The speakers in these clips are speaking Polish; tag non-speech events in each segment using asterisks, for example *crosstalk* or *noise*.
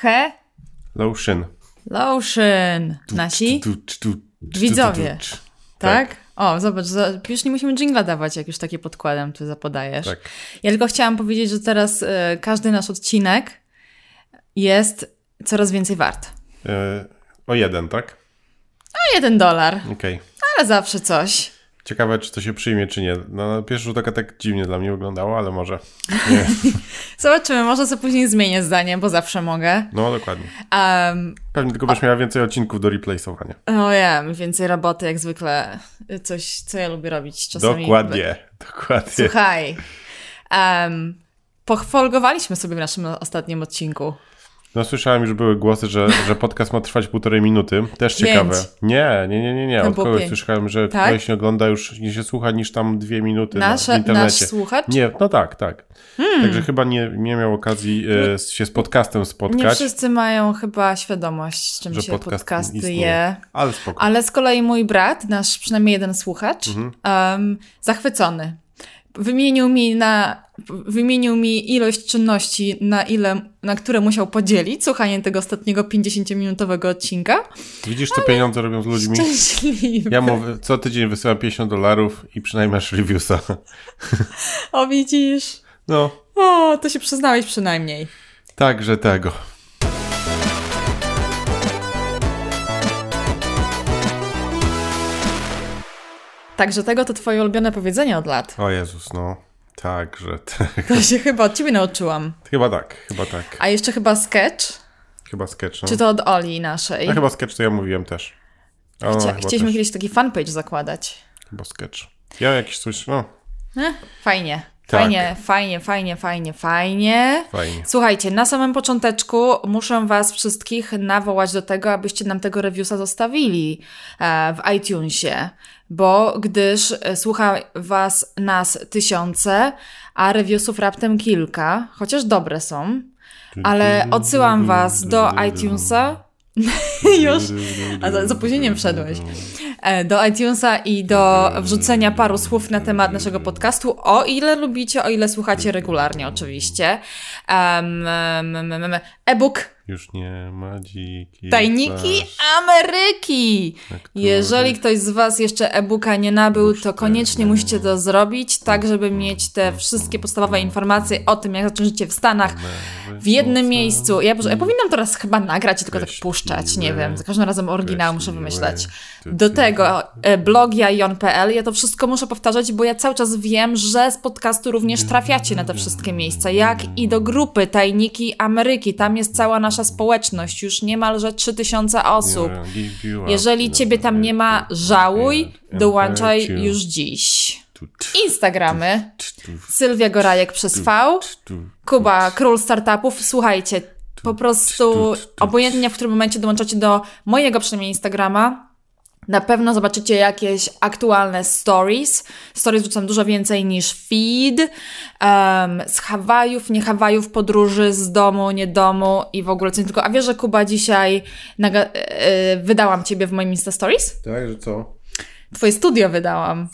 He? Lotion. Lotion. Nasi widzowie. Tak? O, zobacz, już nie musimy jingla dawać, jak już takie podkładem tu zapodajesz. Tak. Ja tylko chciałam powiedzieć, że teraz e, każdy nasz odcinek jest coraz więcej wart. E, o jeden, tak? A jeden dolar, Okej. ale zawsze coś. Ciekawe, czy to się przyjmie, czy nie. No, na pierwszy rzut oka tak dziwnie dla mnie wyglądało, ale może. *laughs* Zobaczymy, może sobie później zmienię zdanie, bo zawsze mogę. No, dokładnie. Um, Pewnie tylko byś miała więcej odcinków do replaceowania. no ja, więcej roboty, jak zwykle. Coś, co ja lubię robić czasami. Dokładnie. Dokładnie. Słuchaj, um, sobie w naszym ostatnim odcinku. No słyszałem, już były głosy, że, że podcast ma trwać półtorej minuty. Też ciekawe. Nie, nie, nie, nie, nie. Od kogoś słyszałem, że Tak? ktoś nie ogląda już, nie się słucha niż tam dwie minuty Nasze, na, w internecie. nasz słuchacz? Nie, no tak, tak. Także chyba nie, nie miał okazji e, się z podcastem Nie spotkać, wszyscy mają chyba świadomość, z czym że się podcast podcasty istnieje. je. Ale spoko. Ale z kolei mój brat, nasz przynajmniej jeden słuchacz, Mhm. em, zachwycony. Wymienił mi, na, wymienił mi ilość czynności, na, ile, na które musiał podzielić słuchanie tego ostatniego 50-minutowego odcinka. Widzisz, co pieniądze robią z ludźmi? Szczęśliwy. Ja mu co tydzień wysyłam 50 dolarów i przynajmniej masz reviewsa. O, widzisz? No, O, to się przyznałeś przynajmniej. także tego. Także tego to twoje ulubione powiedzenie od lat. O Jezus, no. Także *laughs* tak. To się chyba od ciebie nauczyłam. Chyba tak, chyba tak. A jeszcze chyba sketch? Chyba sketch, no. Czy to od Oli naszej? No chyba sketch to ja mówiłem też. O, Chcia- chcieliśmy też. kiedyś taki fanpage zakładać. Chyba sketch. Ja jakiś coś, no, Eh, Fajnie. Tak. Fajnie, fajnie, fajnie, fajnie, fajnie. fajnie. Słuchajcie, na samym począteczku muszę Was wszystkich nawołać do tego, abyście nam tego reviewsa zostawili e, w iTunesie, bo gdyż e, słucha Was nas tysiące, a reviewsów raptem kilka, chociaż dobre są, ale odsyłam Was do iTunesa. *laughs* Już, a z opóźnieniem wszedłeś. E, Do iTunesa i do wrzucenia paru słów na temat naszego podcastu, o ile lubicie, o ile słuchacie regularnie oczywiście. Um, e-book Już nie ma dziki. Tajniki twarz. Ameryki. Jeżeli ktoś z Was jeszcze e-booka nie nabył, to koniecznie musicie to zrobić, tak żeby mieć te wszystkie podstawowe informacje o tym, jak zacząć życie w Stanach w jednym miejscu. Ja, ja powinnam teraz chyba nagrać i tylko tak puszczać, nie wiem, za każdym razem oryginał muszę wymyślać. Do tego e, blog jajon.pl, ja to wszystko muszę powtarzać, bo ja cały czas wiem, że z podcastu również trafiacie na te wszystkie miejsca, jak i do grupy Tajniki Ameryki. Tam jest cała nasza społeczność, już niemalże 3000 osób. Jeżeli ciebie tam nie ma, żałuj, dołączaj już dziś. Instagramy Sylwia Gorajek przez V, Kuba, król startupów. Słuchajcie, po prostu obojętnie w którym momencie dołączacie do mojego przynajmniej Instagrama, na pewno zobaczycie jakieś aktualne stories. Stories wrzucam dużo więcej niż feed. Um, z Hawajów, nie Hawajów, podróży, z domu, nie domu i w ogóle coś tylko. A wiesz, że Kuba dzisiaj naga- e, wydałam ciebie w moim Insta Stories? Tak, że co? Twoje studio wydałam.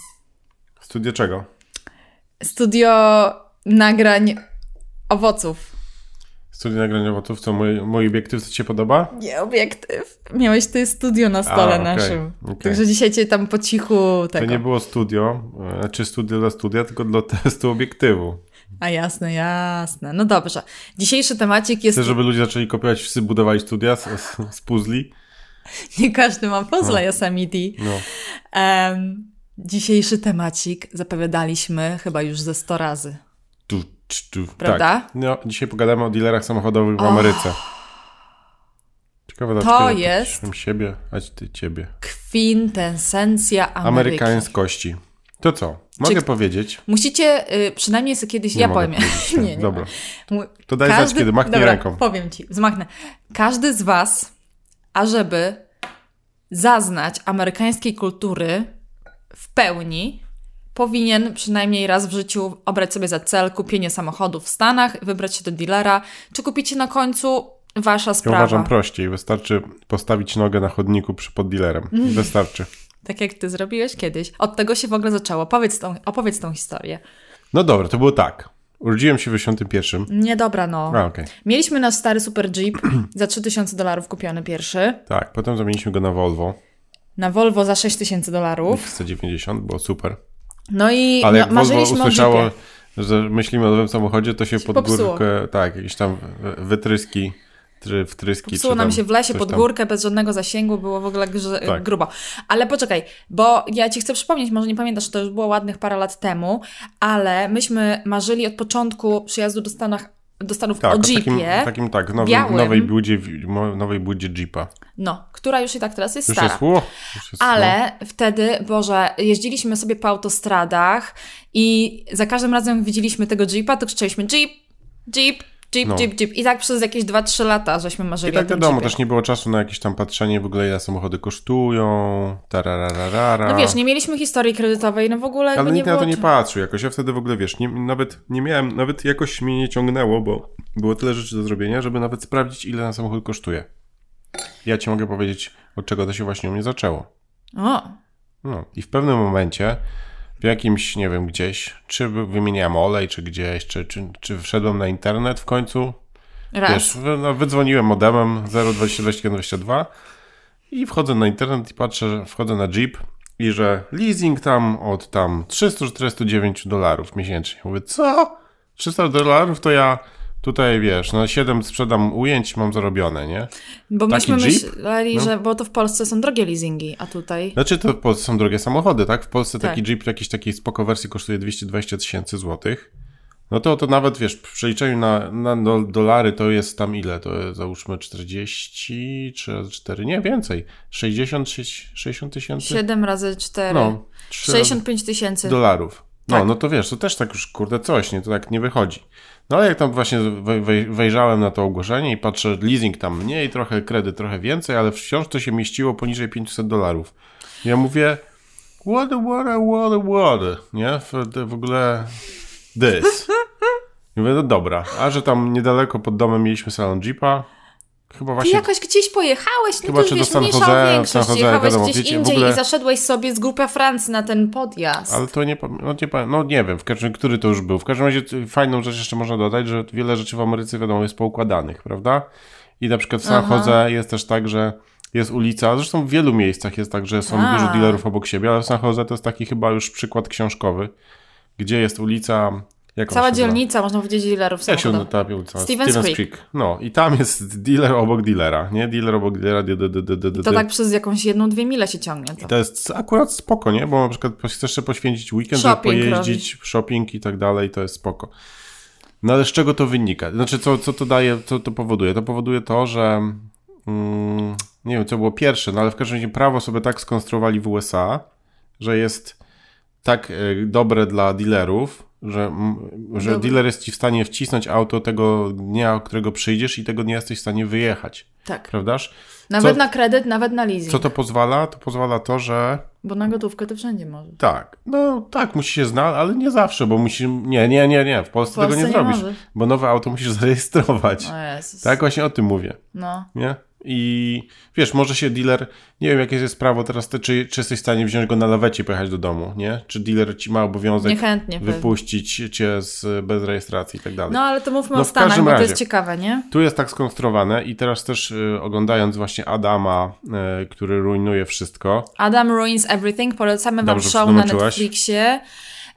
Studio czego? Studio nagrań owoców. Studio nagrania owoców, co mój, mój obiektyw, co ci się podoba? Nie, obiektyw. Miałeś ty studio na stole A, okej, naszym. okej. Także dzisiaj cię tam po cichu To tego. nie było studio, e, czy studio dla studia, tylko dla *laughs* testu obiektywu. A jasne, jasne. No dobrze. Dzisiejszy temacik jest... Chcę, żeby ludzie zaczęli kopiować, wszyscy budowali studia z, z, puzli. *laughs* Nie każdy ma puzzle Yosemite. No. Em, dzisiejszy temacik zapowiadaliśmy chyba już ze 100 razy. Prawda? Tak. No, dzisiaj pogadamy o dealerach samochodowych w Ameryce. Ciekawe, dlaczego ja jest- siebie, a ty ciebie. Kwintesencja Ameryki. Amerykańskości. To co? Mogę Czy- powiedzieć? Musicie y, przynajmniej sobie kiedyś... Nie ja powiem. *laughs* tak. nie, nie. Dobra. Mu- To daj znać, kiedy machnij Dobra, ręką. powiem ci, zmachnę. Każdy z was, ażeby zaznać amerykańskiej kultury w pełni, powinien przynajmniej raz w życiu obrać sobie za cel kupienie samochodu w Stanach, wybrać się do dealera, czy kupicie na końcu wasza Ja sprawa. uważam prościej. Wystarczy postawić nogę na chodniku przy, pod dealerem. Mm. Wystarczy. *laughs* Tak jak ty zrobiłeś kiedyś. Od tego się w ogóle zaczęło. Powiedz tą, opowiedz tą historię. No dobra, to było tak. Urodziłem się w 81. Nie, dobra, no. A, okay. Mieliśmy nasz stary Super Jeep *clears throat* za 3000 dolarów kupiony pierwszy. Tak, potem zamieniliśmy go na Volvo. Na Volvo za 6000 dolarów. XC90, było super. No i Ale jak no, Volvo usłyszało, że myślimy o nowym samochodzie, to się, się pod popsuło. górkę, tak, jakieś tam wytryski wtryski. Popsuło nam się w lesie pod górkę, bez żadnego zasięgu, było w ogóle grze, tak. grubo. Ale poczekaj, bo ja ci chcę przypomnieć, może nie pamiętasz, to już było ładnych parę lat temu, ale myśmy marzyli od początku przyjazdu do Stanach do Stanów tak, o Jeepie. Takim, takim tak, nowej, białym, nowej, budzie, nowej budzie Jeepa. No, która już i tak teraz jest już stara. Jest, już jest, Ale no. wtedy, Boże, jeździliśmy sobie po autostradach i za każdym razem widzieliśmy tego Jeepa, to krzyczeliśmy Jeep, Jeep, Jeep, no. Jeep, Jeep. I tak przez jakieś 2-3 lata żeśmy marzyli I tak wiadomo, też nie było czasu na jakieś tam patrzenie w ogóle ile samochody kosztują, tarararara. No wiesz, nie mieliśmy historii kredytowej, no w ogóle Ale nikt na to nie patrzył jakoś, ja wtedy w ogóle, wiesz, nie, nawet nie miałem, nawet jakoś mnie nie ciągnęło, bo było tyle rzeczy do zrobienia, żeby nawet sprawdzić ile na samochód kosztuje. Ja ci mogę powiedzieć, od czego to się właśnie u mnie zaczęło. O! No i w pewnym momencie w jakimś, nie wiem, gdzieś, czy wymieniałem olej, czy gdzieś, czy, czy, czy wszedłem na internet w końcu. Raz. Wiesz, no, wydzwoniłem modemem 02222 i wchodzę na internet i patrzę, wchodzę na Jeep i że leasing tam od tam 349 dolarów miesięcznie. Mówię, co? 300 dolarów to ja Tutaj wiesz, na 7 sprzedam ujęć, mam zarobione, nie? Bo Taki myśmy Jeep? myśleli, no. że bo to w Polsce są drogie leasingi, a tutaj. Znaczy to w Polsce są drogie samochody, tak? W Polsce tak. taki Jeep w jakiejś takiej spoko wersji kosztuje 220 tysięcy złotych. No to, to nawet wiesz, w przeliczeniu na, na dolary to jest tam ile? To jest, załóżmy 40 czy 4, nie więcej. 60, 60 tysięcy? 7 razy 4. No, 65 tysięcy. Dolarów. No, tak. no to wiesz, to też tak już kurde coś, nie? To tak nie wychodzi. No ale jak tam właśnie wejrzałem na to ogłoszenie i patrzę, leasing tam mniej, trochę kredyt trochę więcej, ale wciąż to się mieściło poniżej 500 dolarów. Ja mówię, what, what, what, what, nie? W, w ogóle this. I *laughs* mówię, no dobra, a że tam niedaleko pod domem mieliśmy salon Jeepa, Chyba właśnie... Ty jakoś gdzieś pojechałeś, no Chyba to czy wiesz, do San Jose, większość. San Jose, Jechałeś wiadomo, gdzieś wiecie, indziej ogóle... i zaszedłeś sobie z grupy Francji na ten podjazd. Ale to nie, no nie, no nie wiem, w każdym, który to już był. W każdym razie fajną rzecz jeszcze można dodać, że wiele rzeczy w Ameryce, wiadomo, jest poukładanych, prawda? I na przykład w San Jose jest też tak, że jest ulica, zresztą w wielu miejscach jest tak, że są A. dużo dealerów obok siebie, ale w San Jose to jest taki chyba już przykład książkowy, gdzie jest ulica jak Cała dzielnica, można powiedzieć, dealerów Jak się ta ulica? Stevens, Stevens Creek. Creek. No i tam jest dealer obok dealera, nie? Dealer obok dealera. D, d, d, d, d, to tak przez jakąś jedną, dwie mile się ciągnie. To. to jest akurat spoko, nie? Bo na przykład chcesz jeszcze poświęcić weekend, shopping żeby pojeździć, robić. shopping i tak dalej, to jest spoko. No ale z czego to wynika? Znaczy, co, co to daje, co to powoduje? To powoduje to, że mm, nie wiem, co było pierwsze, no ale w każdym razie prawo sobie tak skonstruowali w USA, że jest tak y, dobre dla dealerów, że, że dealer jest ci w stanie wcisnąć auto tego dnia, którego przyjdziesz i tego dnia jesteś w stanie wyjechać. Tak. Prawdaż? Nawet co, na kredyt, nawet na leasing. Co to pozwala? To pozwala to, że... Bo na gotówkę to wszędzie możesz. Tak. No tak, musi się znać, ale nie zawsze, bo musi... Nie, nie, nie, nie. W Polsce, w Polsce tego nie, nie zrobisz. Możesz. Bo nowe auto musisz *laughs* zarejestrować. O Jezus. Tak, właśnie o tym mówię. No. Nie? I wiesz, może się dealer, nie wiem jakie jest prawo teraz, czy, czy jesteś w stanie wziąć go na lawecie i pojechać do domu, nie? Czy dealer ci ma obowiązek Niechętnie, wypuścić pewnie. cię z, bez rejestracji i tak dalej. No ale to mówmy no, o Stanach, bo to jest ciekawe, nie? Tu jest tak skonstruowane i teraz też y, oglądając właśnie Adama, y, który rujnuje wszystko. Adam Ruins Everything, polecamy wam Dobrze, show na Netflixie.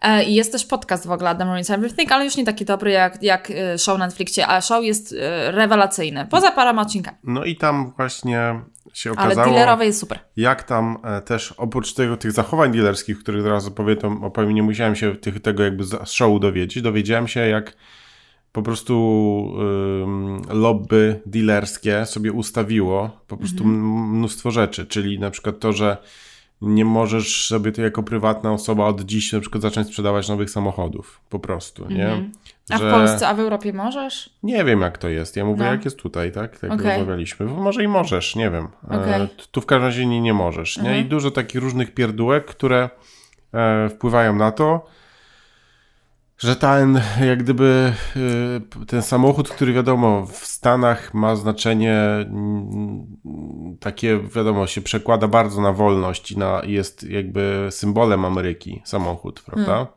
E, I jest też podcast w ogóle Adam Ruins Everything, ale już nie taki dobry jak, jak e, show na Netflixie, a show jest e, rewelacyjny. Poza paroma odcinkami. No i tam właśnie się okazało... Ale dealerowe jest super. Jak tam też oprócz tego, tych zachowań dealerskich, których teraz opowiem, opowiem nie musiałem się tych, tego jakby z showu dowiedzieć. Dowiedziałem się jak po prostu lobby dealerskie sobie ustawiło po prostu mhm. mnóstwo rzeczy, czyli na przykład to, że nie możesz sobie ty jako prywatna osoba od dziś na przykład zacząć sprzedawać nowych samochodów. Po prostu, nie? Mm. A w Polsce, a w Europie możesz? Nie wiem jak to jest. Ja mówię no. jak jest tutaj, tak? Tak okay. rozmawialiśmy. Może i możesz, nie wiem. E, okay. tu w każdym razie nie, nie możesz. Nie? I dużo takich różnych pierdółek, które e, wpływają na to, że ten, jak gdyby y, ten samochód, który wiadomo w Stanach ma znaczenie mm, takie, wiadomo, się przekłada bardzo na wolność i na, jest jakby symbolem Ameryki samochód, prawda? Hmm.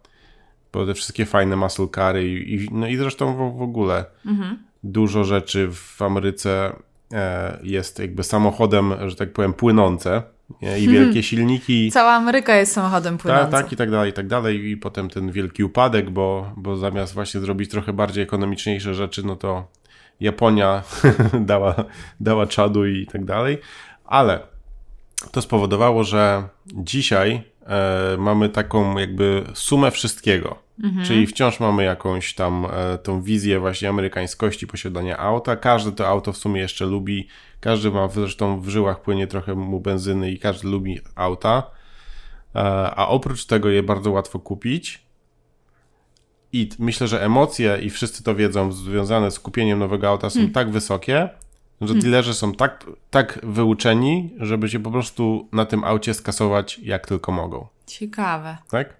bo te wszystkie fajne muscle cary i, no i zresztą w, w ogóle mhm. dużo rzeczy w Ameryce e, jest jakby samochodem, że tak powiem, płynące. Nie? I wielkie hmm. silniki. Cała Ameryka jest samochodem płynącym. Tak, tak, i tak dalej, i tak dalej. I potem ten wielki upadek, bo, bo zamiast właśnie zrobić trochę bardziej ekonomiczniejsze rzeczy, no to Japonia *laughs* dała, dała czadu i tak dalej. Ale to spowodowało, że dzisiaj e, mamy taką jakby sumę wszystkiego. Mhm. Czyli wciąż mamy jakąś tam e, tą wizję właśnie amerykańskości posiadania auta. Każdy to auto w sumie jeszcze lubi. Każdy ma zresztą w żyłach płynie trochę mu benzyny i każdy lubi auta. E, a oprócz tego je bardzo łatwo kupić. I myślę, że emocje, i wszyscy to wiedzą, związane z kupieniem nowego auta są hmm. tak wysokie, że hmm. dealerzy są tak, tak wyuczeni, żeby się po prostu na tym aucie skasować jak tylko mogą. Ciekawe. Tak?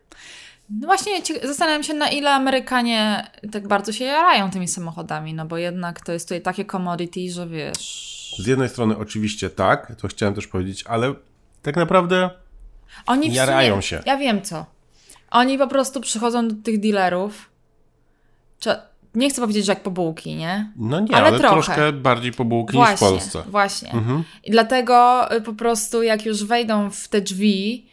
No właśnie zastanawiam się, na ile Amerykanie tak bardzo się jarają tymi samochodami, no bo jednak to jest tutaj takie commodity, że wiesz... Z jednej strony oczywiście tak, to chciałem też powiedzieć, ale tak naprawdę Oni jarają sumie, się. Ja wiem co. Oni po prostu przychodzą do tych dealerów, nie chcę powiedzieć, że jak po bułki, nie? No nie, ale, ale troszkę bardziej po bułki właśnie, niż w Polsce. Właśnie. Mhm. I dlatego y, po prostu jak już wejdą w te drzwi,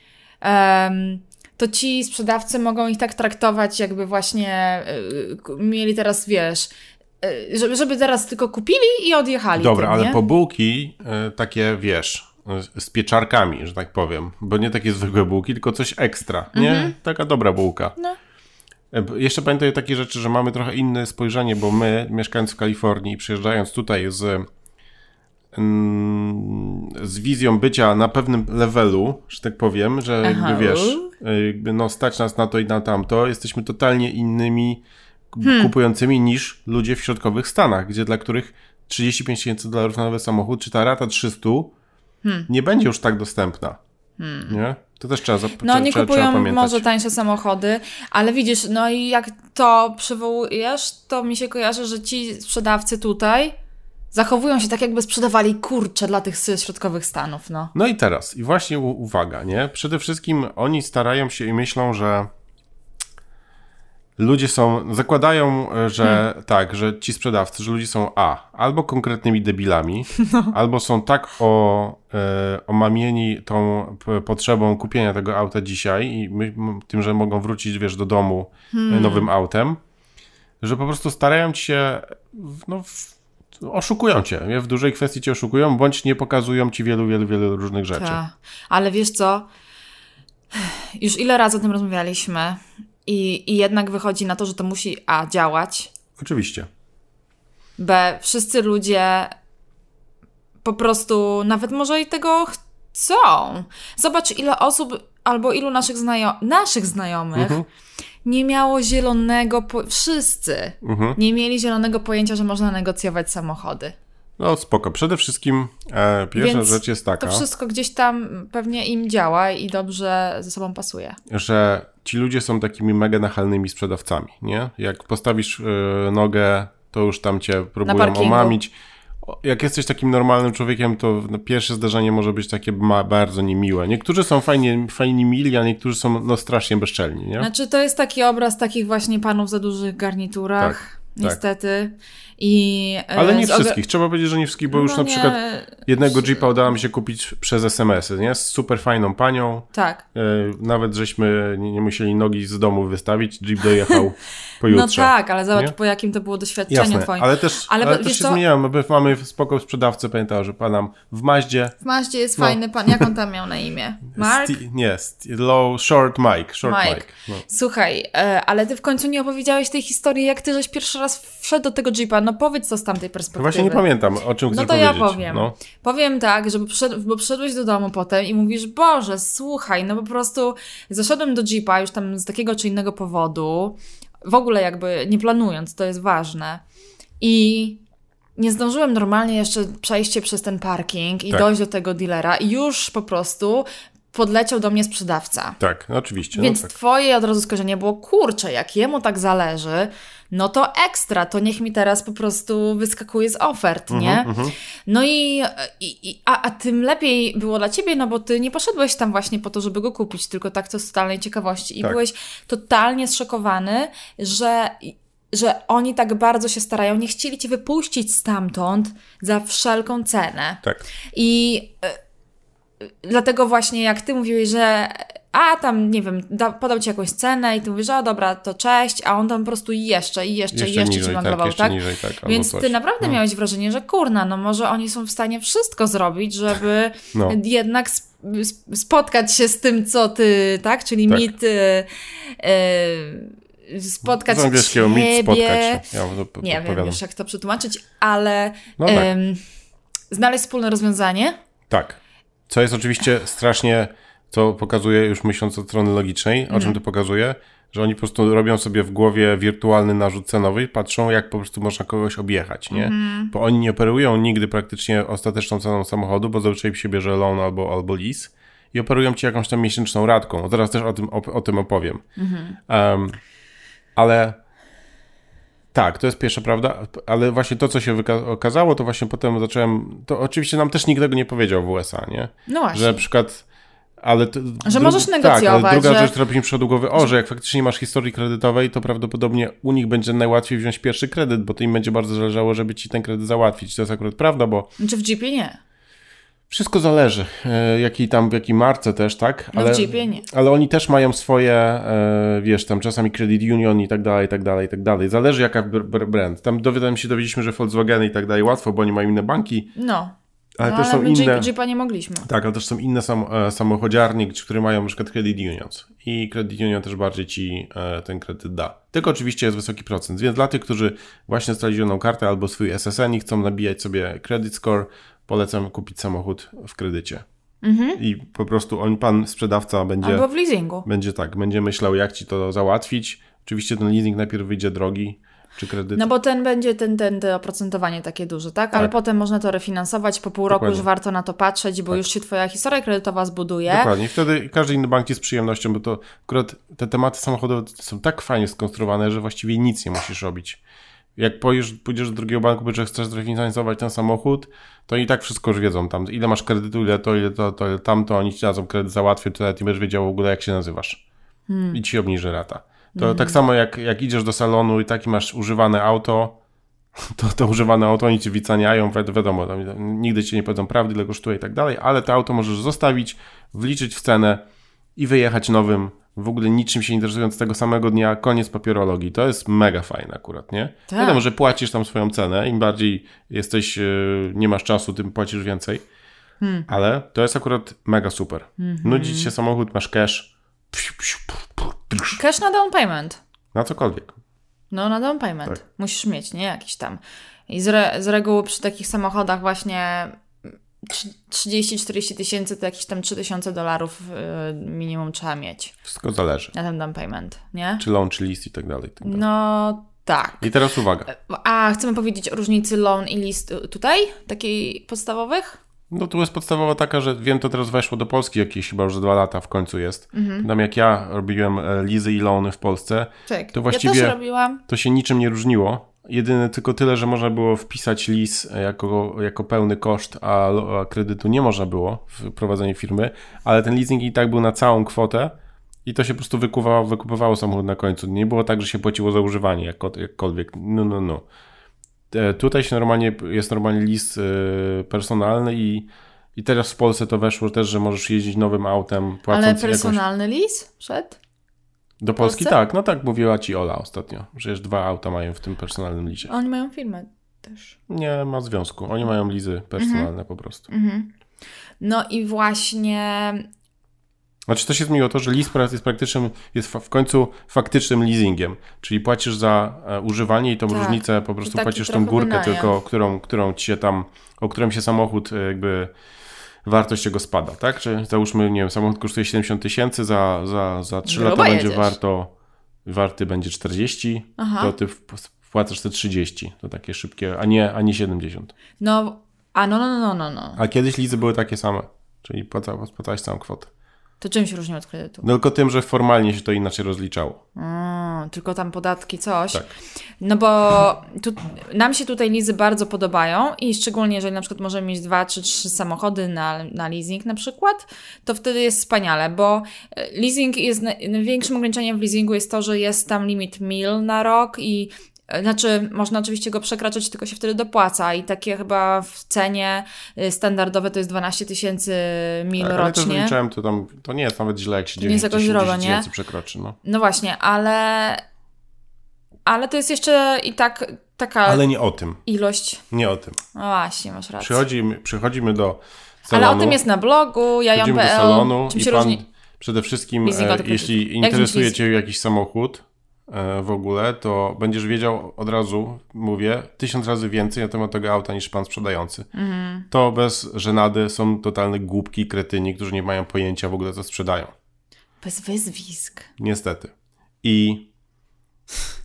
um, to ci sprzedawcy mogą ich tak traktować, jakby właśnie y, mieli teraz, wiesz, y, żeby, żeby teraz tylko kupili i odjechali. Dobra, tym, ale po bułki y, takie, wiesz, z pieczarkami, że tak powiem, bo nie takie zwykłe bułki, tylko coś ekstra, nie? Mhm. Taka dobra bułka. No. E, jeszcze pamiętaj takie rzeczy, że mamy trochę inne spojrzenie, bo my, mieszkając w Kalifornii, przyjeżdżając tutaj z Mm, z wizją bycia na pewnym levelu, że tak powiem, że Aha. jakby wiesz, jakby no stać nas na to i na tamto, jesteśmy totalnie innymi hmm. kupującymi niż ludzie w środkowych Stanach, gdzie dla których 35 tysięcy dolarów na nowy samochód, czy ta rata 300 hmm. nie będzie już tak dostępna. Hmm. Nie? To też trzeba zapamiętać. No, nie kupują może tańsze samochody, ale widzisz, no i jak to przywołujesz, to mi się kojarzy, że ci sprzedawcy tutaj Zachowują się tak, jakby sprzedawali kurcze dla tych środkowych Stanów, no. No i teraz, i właśnie uwaga, nie? Przede wszystkim oni starają się i myślą, że ludzie są, zakładają, że hmm. tak, że ci sprzedawcy, że ludzie są A, albo konkretnymi debilami, *laughs* no. albo są tak o, e, omamieni tą potrzebą kupienia tego auta dzisiaj i my, tym, że mogą wrócić, wiesz, do domu hmm. nowym autem, że po prostu starają się no, w, oszukują cię, w dużej kwestii cię oszukują, bądź nie pokazują ci wielu, wielu, wielu różnych rzeczy. Ta. Ale wiesz co, już ile razy o tym rozmawialiśmy i, i jednak wychodzi na to, że to musi A działać. Oczywiście. B wszyscy ludzie po prostu nawet może i tego chcą. Zobacz ile osób albo ilu naszych, znajo naszych znajomych mhm nie miało zielonego, po... wszyscy mhm. nie mieli zielonego pojęcia, że można negocjować samochody. No spoko. Przede wszystkim e, pierwsza Więc rzecz jest taka. To wszystko gdzieś tam pewnie im działa i dobrze ze sobą pasuje. Że ci ludzie są takimi mega nachalnymi sprzedawcami, nie? Jak postawisz e, nogę, to już tam cię próbują omamić jak jesteś takim normalnym człowiekiem, to pierwsze zdarzenie może być takie bardzo niemiłe. Niektórzy są fajnie, fajni mili, a niektórzy są no, strasznie bezczelni, nie? Znaczy to jest taki obraz takich właśnie panów za dużych garniturach, tak, niestety. Tak. I, e, Ale nie wszystkich, trzeba powiedzieć, że nie wszystkich, bo no już na nie... przykład jednego Jeepa udało mi się kupić przez SMS-y, nie? Z super fajną panią. Tak. E, nawet żeśmy nie, musieli nogi z domu wystawić, Jeep dojechał *laughs* pojutrze. No tak, ale zobacz, nie? po jakim to było doświadczenie Jasne, twoim. Ale też, ale, ale też się co? zmieniałem, my mamy spoko sprzedawcę, pamiętam, że panam w Maździe. W Maździe jest no. fajny pan, jak on tam *laughs* miał na imię? Mark? Sti nie, low, short Mike. Short Mike. Mike. No. Słuchaj, e, ale ty w końcu nie opowiedziałeś tej historii, jak ty żeś pierwszy raz wszedł do tego Jeepa, no powiedz co z tamtej perspektywy. Właśnie nie pamiętam, o czym chcesz No to powiedzieć. ja powiem. No. Powiem tak, żeby bo przyszedłeś do domu potem i mówisz, Boże, słuchaj, no po prostu zaszedłem do Jeepa już tam z takiego czy innego powodu, w ogóle jakby nie planując, to jest ważne. I nie zdążyłem normalnie jeszcze przejść przez ten parking i tak. dojść do tego dealera i już po prostu podleciał do mnie sprzedawca. Tak, no oczywiście. Więc no tak. twoje od razu skojarzenie było, kurczę, jak jemu tak zależy, no to ekstra, to niech mi teraz po prostu wyskakuje z ofert, nie? Mhm, mhm. No i, i, i a, a tym lepiej było dla ciebie, no bo ty nie poszedłeś tam właśnie po to, żeby go kupić, tylko tak to z totalnej ciekawości i Tak. byłeś totalnie zszokowany, że że oni tak bardzo się starają, nie chcieli cię wypuścić stamtąd za wszelką cenę. Tak. I y, dlatego właśnie jak ty mówiłeś, że a tam, nie wiem, da, podał ci jakąś cenę i ty mówisz, o dobra, to cześć, a on tam po prostu jeszcze i jeszcze, i Jeszcze niżej, tak, manglował, jeszcze tak? niżej, tak, Więc coś. ty naprawdę No. miałeś wrażenie, że kurna, no może oni są w stanie wszystko zrobić, żeby No. jednak sp- sp- spotkać się z tym, co ty, tak? Czyli Tak. mit, y, y, spotkać Z angielskiego ciebie. mit spotkać się. Ja Nie wiem już, jak to przetłumaczyć, ale No tak. znaleźć wspólne rozwiązanie. Tak. Co jest oczywiście strasznie, co pokazuje, już myśląc od strony logicznej, o Mhm. czym to pokazuje, że oni po prostu robią sobie w głowie wirtualny narzut cenowy i patrzą, jak po prostu można kogoś objechać, nie? Mhm. Bo oni nie operują nigdy praktycznie ostateczną ceną samochodu, bo zazwyczaj się bierze loan albo, albo lease i operują ci jakąś tam miesięczną ratką. Zaraz też o tym, o, o tym opowiem. Mhm. Em, ale tak, to jest pierwsza prawda, ale właśnie to, co się okazało, to właśnie potem zacząłem, to oczywiście nam też nikt tego nie powiedział w USA, nie? No właśnie. Że na przykład, ale... To, Że możesz Tak, ale negocjować, druga że- rzecz, która mi przyszła do głowy, o, że jak faktycznie masz historii kredytowej, to prawdopodobnie u nich będzie najłatwiej wziąć pierwszy kredyt, bo to im będzie bardzo zależało, żeby ci ten kredyt załatwić. To jest akurat prawda, bo Czy w Jeepie nie? wszystko zależy, e, jaki tam, w jakiej marce też, tak? No Ale, w Jeepie nie. ale oni też mają swoje, e, wiesz, tam czasami Credit Union i tak dalej, i tak dalej, i tak dalej. Zależy jaka br- br- brand. Tam dowiadałem się, dowiedzieliśmy, że Volkswagen i tak dalej łatwo, bo oni mają inne banki, No. Ale no, też ale są inne... Jeep, Jeepa nie mogliśmy. Tak, ale też są inne sam, e, samochodziarnie, które mają na przykład Credit Unions. I Credit Union też bardziej ci e, ten kredyt da. Tylko oczywiście jest wysoki procent. Więc dla tych, którzy właśnie dostali zieloną kartę albo swój SSN i chcą nabijać sobie credit score, polecam kupić samochód w kredycie. I po prostu on, pan sprzedawca będzie, Albo w leasingu. będzie tak, będzie myślał, jak ci to załatwić. Oczywiście ten leasing najpierw wyjdzie drogi, czy kredyt. No bo ten będzie, ten, ten, to oprocentowanie takie duże, tak? Ale Tak. potem można to refinansować, po pół roku Dokładnie. Tak. już warto na to patrzeć, bo już się twoja historia kredytowa zbuduje. Dokładnie. Wtedy każdy inny bank jest przyjemnością, bo to akurat te tematy samochodowe są tak fajnie skonstruowane, że właściwie nic nie musisz robić. Jak pójdziesz, pójdziesz do drugiego banku, że chcesz zrefinansować ten samochód, to i tak wszystko już wiedzą tam. Ile masz kredytu, ile to, ile to, to ile tamto, oni ci dadzą kredyt, załatwią, to nawet nie będziesz wiedział w ogóle, jak się nazywasz. I ci obniży rata. To tak samo jak, jak idziesz do salonu i taki masz używane auto, *laughs* to, to używane auto oni ci wyceniają, wi- wiadomo, tam, nigdy ci nie powiedzą prawdy, ile kosztuje i tak dalej, ale to auto możesz zostawić, wliczyć w cenę i wyjechać nowym, w ogóle niczym się nie interesując tego samego dnia, koniec papierologii. To jest mega fajne akurat, nie? Tak. Wiadomo, że płacisz tam swoją cenę, im bardziej jesteś, yy, nie masz czasu, tym płacisz więcej, ale to jest akurat mega super. Nudzi ci się samochód, masz cash, psiu, psiu, drż, Cash na down payment. na cokolwiek. No, na down payment. Tak. Musisz mieć, nie? Jakiś tam. I z, re, z reguły przy takich samochodach właśnie trzy- 30-40 tysięcy to jakieś tam 3 tysiące dolarów y, minimum trzeba mieć Wszystko zależy. na ten down payment, nie? Czy loan, czy list i tak dalej. i tak dalej. No tak. I teraz uwaga. A chcemy powiedzieć o różnicy loan i list tutaj? Takiej podstawowych? No tu jest podstawowa taka, że wiem, to teraz weszło do Polski jakieś chyba już za dwa lata w końcu jest. Mhm. Tam jak ja robiłem e, lizy i loany w Polsce, Tak. To właściwie- Ja to się niczym nie różniło. Jedyne tylko tyle, że można było wpisać lis e, jako, jako pełny koszt, a, a kredytu nie można było w prowadzeniu firmy, ale ten leasing i tak był na całą kwotę i to się po prostu wykupowało, samochód na końcu. Nie było tak, że się płaciło za używanie jakkolwiek. No, no, no. E, Tutaj się normalnie, jest normalnie list e, personalny i, i teraz w Polsce to weszło też, że możesz jeździć nowym autem, płacąc Ale jakoś... personalny lis przed? Do Polski Polsce? tak, no tak mówiła ci Ola ostatnio, że już dwa auta mają w tym personalnym lizie. Oni mają firmę też. Nie ma związku, oni mają lizy personalne Mhm. po prostu. No i właśnie Znaczy to się zmieniło to, że lease jest praktycznym, jest w końcu faktycznym leasingiem, czyli płacisz za e, używanie i tą Tak. różnicę po prostu płacisz tą górkę wynajem. tylko, którą, którą ci się tam, o którym się samochód e, jakby wartość jego spada, tak? Czy załóżmy, nie wiem, samochód kosztuje 70 tysięcy, za, za, za 3 Grubo lata będzie jedziesz. warto, warty będzie 40, Aha. to ty wp- wpłacasz te 30, to takie szybkie, a nie, a nie 70. No, a no, no, no, no, no. A kiedyś lizy były takie same, czyli płaca- płacałeś całą kwotę. To czym się różni od kredytu? No tylko tym, że formalnie się to inaczej rozliczało. Mm, tylko tam podatki, coś. Tak. No bo tu, nam się tutaj lizy bardzo podobają i szczególnie jeżeli na przykład możemy mieć dwa czy trzy samochody na, na leasing na przykład, to wtedy jest wspaniale, bo e, leasing jest, największym ograniczeniem w leasingu jest to, że jest tam limit mil na rok i znaczy, można oczywiście go przekraczać, tylko się wtedy dopłaca i takie chyba w cenie e, standardowe to jest 12 tysięcy mil tak, rocznie. Ale wyliczyłem, to, tam, to nie jest nawet źle, jak się 9 tysięcy przekroczy. No. no właśnie, ale ale to jest jeszcze i tak taka. Ale nie o tym. Ilość. Nie o tym. No właśnie, masz rację. Przychodzimy, przychodzimy do salonu. Ale o tym jest na blogu, ja ją do salonu Czym i się pan różni? przede wszystkim, e, jeśli interesuje Cię jakiś samochód w ogóle, to będziesz wiedział od razu, mówię, tysiąc razy więcej na temat tego auta niż pan sprzedający. Mhm. To bez żenady są totalne głupki, kretyni, którzy nie mają pojęcia w ogóle, co sprzedają. Bez wyzwisk. Niestety. I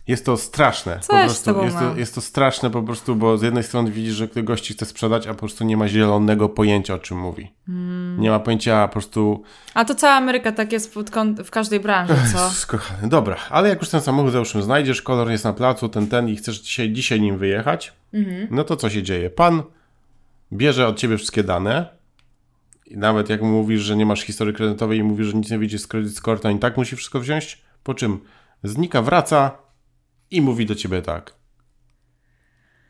jest to straszne. Co po prostu, jest, to, jest to straszne po prostu, bo z jednej strony widzisz, że gości chce sprzedać, a po prostu nie ma zielonego pojęcia, o czym mówi. Hmm. Nie ma pojęcia po prostu... A to cała Ameryka tak jest w każdej branży, co? Skochany. Dobra, ale jak już ten samochód załóżmy znajdziesz, kolor jest na placu, ten, ten i chcesz dzisiaj, dzisiaj nim wyjechać, mhm. no to co się dzieje? Pan bierze od ciebie wszystkie dane, i nawet jak mówisz, że nie masz historii kredytowej i mówisz, że nic nie wyjdzie z kredyt score, to i tak musi wszystko wziąć, po czym znika, wraca, i mówi do ciebie tak.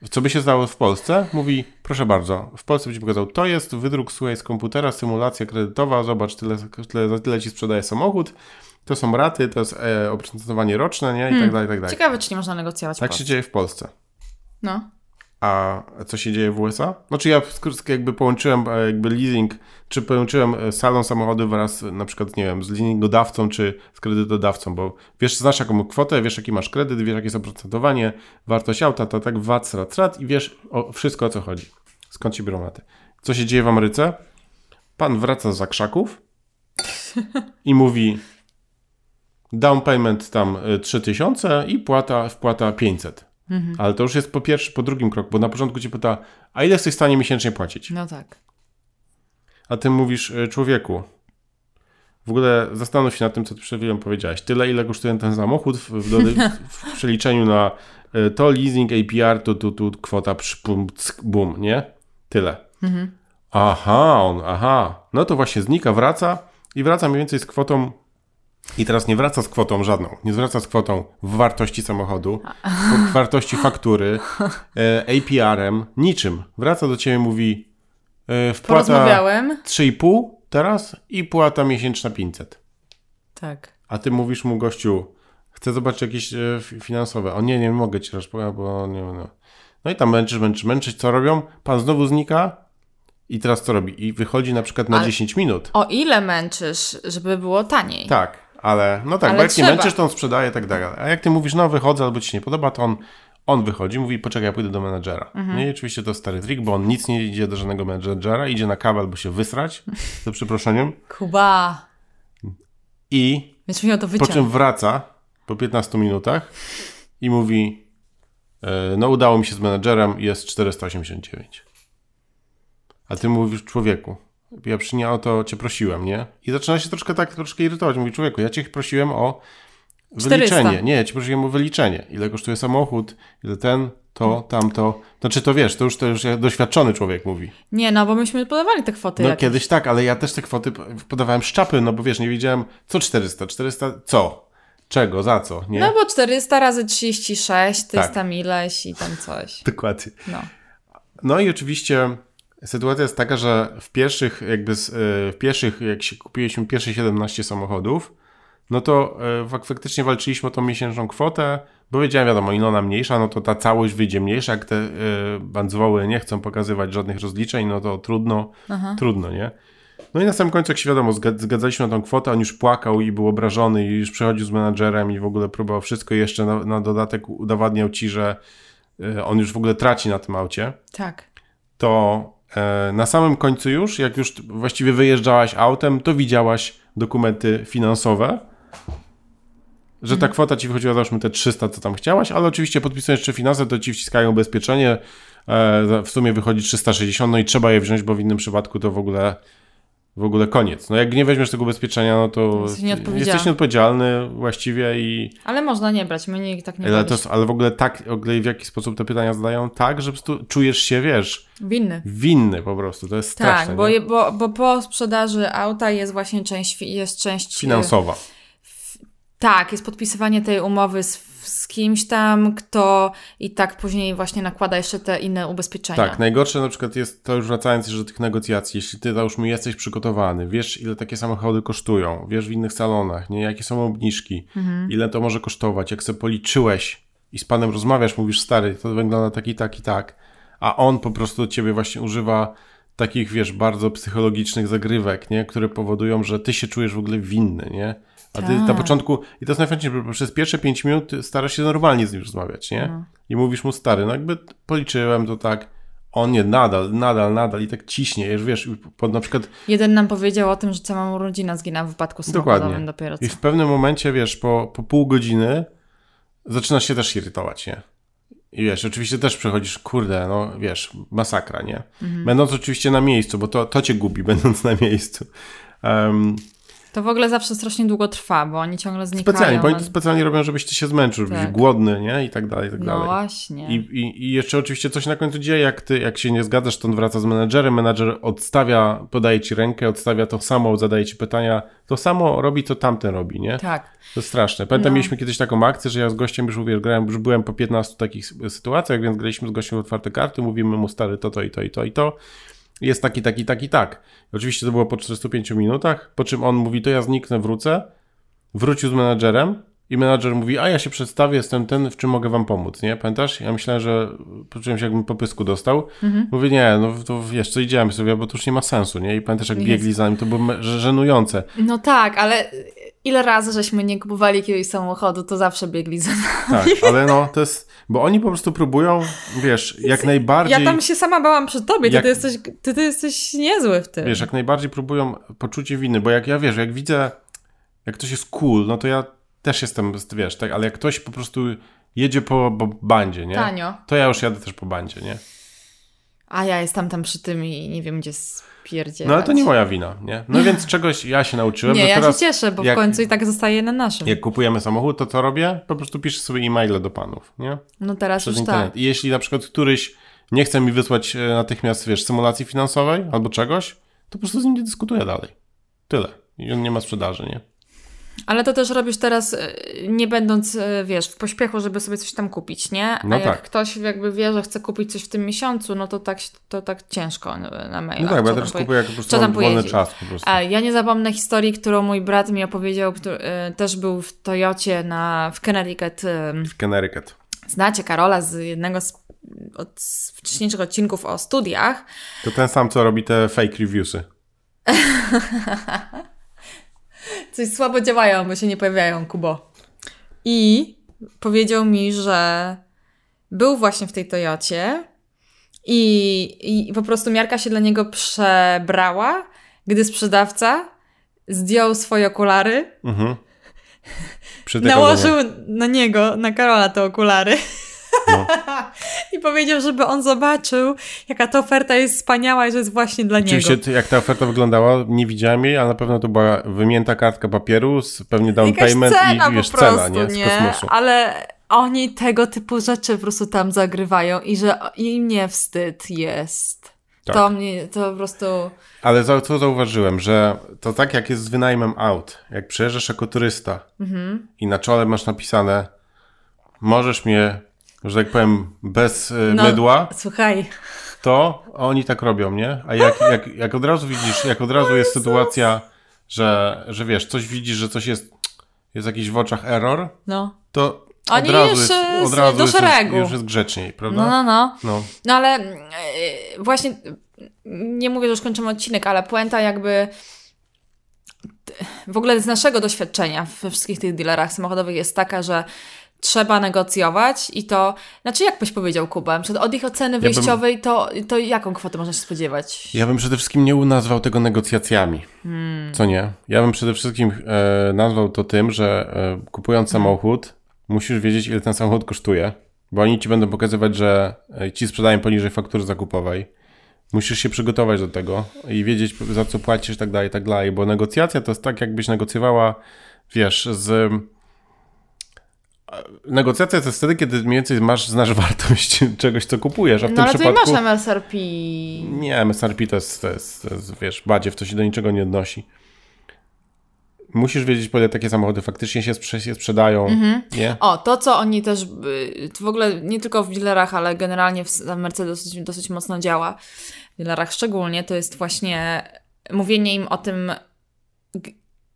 Co by się stało w Polsce? Mówi, proszę bardzo, w Polsce by ci pokazał, to jest wydruk słuchaj z komputera, symulacja kredytowa, zobacz, tyle, tyle, za tyle ci sprzedaje samochód, to są raty, to jest e, oprocentowanie roczne, nie? I hmm. tak dalej, i tak dalej. Ciekawe, czy nie można negocjować Tak się dzieje w Polsce. No. A co się dzieje w USA? Znaczy ja jakby połączyłem e, jakby leasing, czy połączyłem e, salon samochody wraz na przykład, nie wiem, z leasingodawcą, czy z kredytodawcą, bo wiesz, znasz jaką kwotę, wiesz jaki masz kredyt, wiesz jakie jest oprocentowanie, wartość auta, to tak VAT, strat, strat i wiesz o, wszystko o co chodzi. Skąd ci biorą maty. Co się dzieje w Ameryce? Pan wraca z zakrzaków i mówi down payment tam 3000 e, i płata, wpłata 500. Mhm. Ale to już jest po pierwszym, po drugim kroku, bo na początku ci pyta, a ile jesteś w stanie miesięcznie płacić? No tak. A ty mówisz, e, człowieku, w ogóle zastanów się nad tym, co ty przed chwilą powiedziałeś. Tyle, ile kosztuje ten samochód w, w, *laughs* w przeliczeniu na e, to leasing, APR, tu, tu, tu, kwota, bum, bum, nie? Tyle. Mhm. Aha, on, aha. No to właśnie znika, wraca i wraca mniej więcej z kwotą i teraz nie wraca z kwotą żadną. Nie wraca z kwotą w wartości samochodu, w wartości faktury, e, APR-em, niczym. Wraca do ciebie, mówi e, wpłata 3,5 teraz i płata miesięczna 500. Tak. A ty mówisz mu, gościu, chcę zobaczyć jakieś e, finansowe. O nie, nie mogę ci rozpowiedzieć, bo nie no. No i tam męczysz, męczysz, męczysz. Co robią? Pan znowu znika i teraz co robi? I wychodzi na przykład na Ale 10 minut. O ile męczysz, żeby było taniej? Tak. Ale no tak, ale bo jak trzeba. nie męczysz, to on sprzedaje i tak dalej. A jak ty mówisz, no wychodzę albo ci się nie podoba, to on, on wychodzi, mówi, poczekaj, ja pójdę do menedżera. Mhm. No i oczywiście to stary trik, bo on nic nie idzie do żadnego menedżera, idzie na kawę albo się wysrać, *laughs* za przeproszeniem. Kuba. I to po czym wraca po 15 minutach i mówi, e, no udało mi się z menedżerem, jest 489. A ty mówisz, człowieku, ja przy nie o to cię prosiłem, nie? I zaczyna się troszkę tak, troszkę irytować. Mówi, człowieku, ja cię prosiłem o wyliczenie. 400. Nie, ja cię prosiłem o wyliczenie. Ile kosztuje samochód, ile ten, to, tamto. Znaczy to wiesz, to już, to już doświadczony człowiek mówi. Nie, no bo myśmy podawali te kwoty. No jakieś. kiedyś tak, ale ja też te kwoty podawałem szczapy, no bo wiesz, nie wiedziałem, co 400, 400, co? Czego, za co, nie? No bo 400 razy 36, to tak. jest tam ileś i tam coś. *laughs* Dokładnie. No. No i oczywiście Sytuacja jest taka, że w pierwszych, jakby e, w pierwszych, jak się kupiliśmy pierwsze 17 samochodów, no to e, faktycznie walczyliśmy o tą miesięczną kwotę, bo wiedziałem, wiadomo, ile ona mniejsza, no to ta całość wyjdzie mniejsza, jak te y, bandzwoły nie chcą pokazywać żadnych rozliczeń, no to trudno, Aha. trudno, nie? No i na samym końcu, jak się wiadomo, zgadzaliśmy na tą kwotę, on już płakał i był obrażony i już przechodził z menadżerem i w ogóle próbował wszystko i jeszcze na, na dodatek udowadniał ci, że on już w ogóle traci na tym aucie. Tak. To E, na samym końcu już, jak już właściwie wyjeżdżałaś autem, to widziałaś dokumenty finansowe, że ta kwota ci wychodziła, załóżmy te 300, co tam chciałaś, ale oczywiście podpisując jeszcze finanse, to ci wciskają ubezpieczenie, e, w sumie wychodzi 360, no i trzeba je wziąć, bo w innym przypadku to w ogóle w ogóle koniec. No jak nie weźmiesz tego ubezpieczenia, no to jesteś, jesteś nieodpowiedzialny właściwie i... Ale można nie brać, mnie nikt tak nie ale, to, ale w ogóle tak, w ogóle w jaki sposób te pytania zadają? Tak, że po prostu czujesz się, wiesz... Winny. Winny po prostu, to jest straszne. Tak, bo, bo, bo po sprzedaży auta jest właśnie część... Jest część Finansowa. Tak, jest podpisywanie tej umowy z, z kimś tam, kto i tak później właśnie nakłada jeszcze te inne ubezpieczenia. Tak, najgorsze na przykład jest to już wracając jeszcze do tych negocjacji, jeśli ty załóżmy jesteś przygotowany, wiesz ile takie samochody kosztują, wiesz w innych salonach, nie, jakie są obniżki, mhm. ile to może kosztować, jak sobie policzyłeś i z panem rozmawiasz, mówisz stary, to wygląda tak i tak i tak, a on po prostu do ciebie właśnie używa takich, wiesz, bardzo psychologicznych zagrywek, nie, które powodują, że ty się czujesz w ogóle winny, nie? A ty na tak. początku, i to jest najfajniejsze, bo przez pierwsze 5 minut starasz się normalnie z nim rozmawiać, nie? No. I mówisz mu, stary, no jakby policzyłem to tak, on nie, nadal, nadal, nadal i tak ciśnie, już wiesz, pod na przykład... Jeden nam powiedział o tym, że cała mu rodzina zginęła w wypadku samochodowym Dokładnie. dopiero co. I w pewnym momencie, wiesz, po, po pół godziny zaczynasz się też irytować, nie? I wiesz, oczywiście też przechodzisz, kurde, no wiesz, masakra, nie? Mhm. Będąc oczywiście na miejscu, bo to, to cię gubi, *laughs* będąc na miejscu. Um, to w ogóle zawsze strasznie długo trwa, bo oni ciągle znikają. Specjalnie, bo oni to specjalnie robią, żebyś ty się zmęczył, żebyś tak. głodny, nie? I tak dalej, i tak no dalej. No właśnie. I, i, I jeszcze oczywiście coś na końcu dzieje, jak ty, jak się nie zgadzasz, to on wraca z menedżerem, menedżer odstawia, podaje ci rękę, odstawia to samo, zadaje ci pytania, to samo robi, co tamten robi, nie? Tak. To jest straszne. Pamiętam, no. mieliśmy kiedyś taką akcję, że ja z gościem już, grałem, już byłem po 15 takich sytuacjach, więc graliśmy z gościem w otwarte karty, mówimy mu stary to, to i to i to i to jest taki, taki, taki, tak. Oczywiście to było po 45 minutach, po czym on mówi, to ja zniknę, wrócę. Wrócił z menadżerem i menadżer mówi, a ja się przedstawię, jestem ten, w czym mogę wam pomóc, nie? Pamiętasz? Ja myślałem, że poczułem się jakbym po pysku dostał. Mhm. Mówię, nie, no to wiesz, co idziemy sobie, bo to już nie ma sensu, nie? I pamiętasz, jak biegli za nim, to było żenujące. No tak, ale ile razy żeśmy nie kupowali jakiegoś samochodu, to zawsze biegli za nami. Tak, ale no, to jest, bo oni po prostu próbują, wiesz, jak najbardziej... Ja tam się sama bałam przed tobie, jak... ty, ty, jesteś, ty, ty jesteś niezły w tym. Wiesz, jak najbardziej próbują poczucie winy, bo jak ja, wiesz, jak widzę, jak ktoś jest cool, no to ja też jestem, wiesz, tak, ale jak ktoś po prostu jedzie po, po bandzie, nie? Tanio. To ja już jadę też po bandzie, nie? A ja jestem tam przy tym i nie wiem, gdzie spierdzielać. No ale to nie moja wina, nie? No więc czegoś ja się nauczyłem. Nie, ja teraz, się cieszę, bo jak, w końcu i tak zostaje na naszym. Jak kupujemy samochód, to co robię? Po prostu piszę sobie e-maile do panów, nie? No teraz Przez już internet. tak. I jeśli na przykład któryś nie chce mi wysłać e, natychmiast, wiesz, symulacji finansowej albo czegoś, to po prostu z nim nie dyskutuję dalej. Tyle. I on nie ma sprzedaży, nie? Ale to też robisz teraz, e, nie będąc, e, wiesz, w pośpiechu, żeby sobie coś tam kupić, nie? A no jak tak. ktoś jakby wie, że chce kupić coś w tym miesiącu, no to tak, to tak ciężko na maila. No tak, bo ja też kupuję jak po prostu tam wolny czas po prostu. A ja nie zapomnę historii, którą mój brat mi opowiedział, który e, też był w Toyocie na, w Connecticut. W Connecticut. Znacie Karola z jednego z, od, wcześniejszych odcinków o studiach. To ten sam, co robi te fake reviewsy. *laughs* Coś słabo działają, bo się nie pojawiają, Kubo. I powiedział mi, że był właśnie w tej Toyocie i, i po prostu miarka się dla niego przebrała, gdy sprzedawca zdjął swoje okulary, mhm. *laughs* nałożył na niego, na Karola te okulary. No. *laughs* I powiedział, żeby on zobaczył, jaka ta oferta jest wspaniała i że jest właśnie dla Oczywiście, niego. jak ta oferta wyglądała, nie widziałem jej, ale na pewno to była wymięta kartka papieru, z pewnie down Jakaś payment cena i wiesz, po prostu, cena, nie? Z nie? kosmosu. Ale oni tego typu rzeczy po prostu tam zagrywają i że im nie wstyd jest. Tak. To mnie, to po prostu... Ale za, co zauważyłem, że to tak jak jest z wynajmem aut, jak przyjeżdżasz jako turysta mhm. i na czole masz napisane możesz mnie że tak powiem, bez y, no, mydła. Słuchaj. To oni tak robią, nie? A jak, jak, jak od razu widzisz, jak od razu jest sytuacja, że, że wiesz, coś widzisz, że coś jest, jest jakiś w oczach error, no. to od razu jest, od razu do jest, szeregu. już jest grzeczniej, prawda? No, no, no. No, no ale yy, właśnie nie mówię, że już kończymy odcinek, ale puenta jakby w ogóle z naszego doświadczenia we wszystkich tych dealerach samochodowych jest taka, że trzeba negocjować i to, znaczy jak byś powiedział Kuba, od ich oceny wyjściowej ja bym, to, to jaką kwotę można się spodziewać? Ja bym przede wszystkim nie nazwał tego negocjacjami, hmm. co nie? Ja bym przede wszystkim e, nazwał to tym, że e, kupując hmm. samochód musisz wiedzieć ile ten samochód kosztuje, bo oni ci będą pokazywać, że e, ci sprzedają poniżej faktury zakupowej, Musisz się przygotować do tego i wiedzieć, za co płacisz, tak dalej, tak dalej, bo negocjacja to jest tak, jakbyś negocjowała, wiesz, z... Negocjacja to jest wtedy, kiedy mniej więcej masz, znasz wartość *laughs* czegoś, co kupujesz, a w no, tym ale przypadku... Ale masz MSRP. Nie, MSRP to jest, to jest, to jest wiesz, badziew, to się do niczego nie odnosi. Musisz wiedzieć, po ile takie samochody faktycznie się, się sprzedają. Mhm. Nie? O, to co oni też, y, w ogóle nie tylko w dealerach, ale generalnie w Mercedes dosyć, dosyć mocno działa, w dealerach szczególnie, to jest właśnie mówienie im o tym,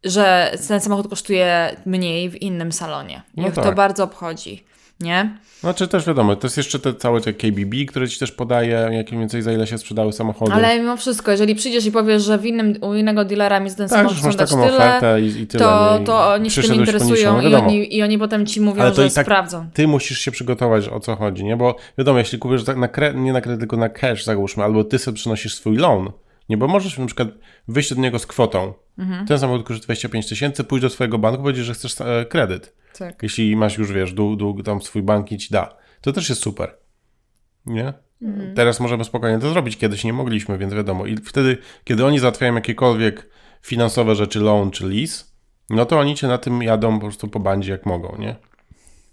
że ten samochód kosztuje mniej w innym salonie. No Ich tak. to bardzo obchodzi nie? Znaczy też wiadomo, to jest jeszcze te całe te KBB, które ci też podaje, jak mniej więcej za ile się sprzedały samochody. Ale mimo wszystko, jeżeli przyjdziesz i powiesz, że w innym, u innego dealera mi za ten tak, samochód chcą dać tyle, i, i tyle, to, to oni się tym interesują i oni, i oni potem ci mówią, Ale że tak sprawdzą. Ty musisz się przygotować, o co chodzi, nie? Bo wiadomo, jeśli kupisz tak na kre, nie na kredyt, tylko na cash załóżmy, albo ty sobie przynosisz swój loan, nie, bo możesz na przykład wyjść od niego z kwotą. Mhm. Ten samochód kosztuje 25 tysięcy, pójść do swojego banku, powiedzieć, że chcesz e, kredyt. Tak. Jeśli masz już, wiesz, dług, dług tam swój bank i ci da. To też jest super. Nie? Mhm. Teraz możemy spokojnie to zrobić. Kiedyś nie mogliśmy, więc wiadomo. I wtedy, kiedy oni załatwiają jakiekolwiek finansowe rzeczy, loan czy lease, no to oni cię na tym jadą po prostu po bandzie jak mogą, nie?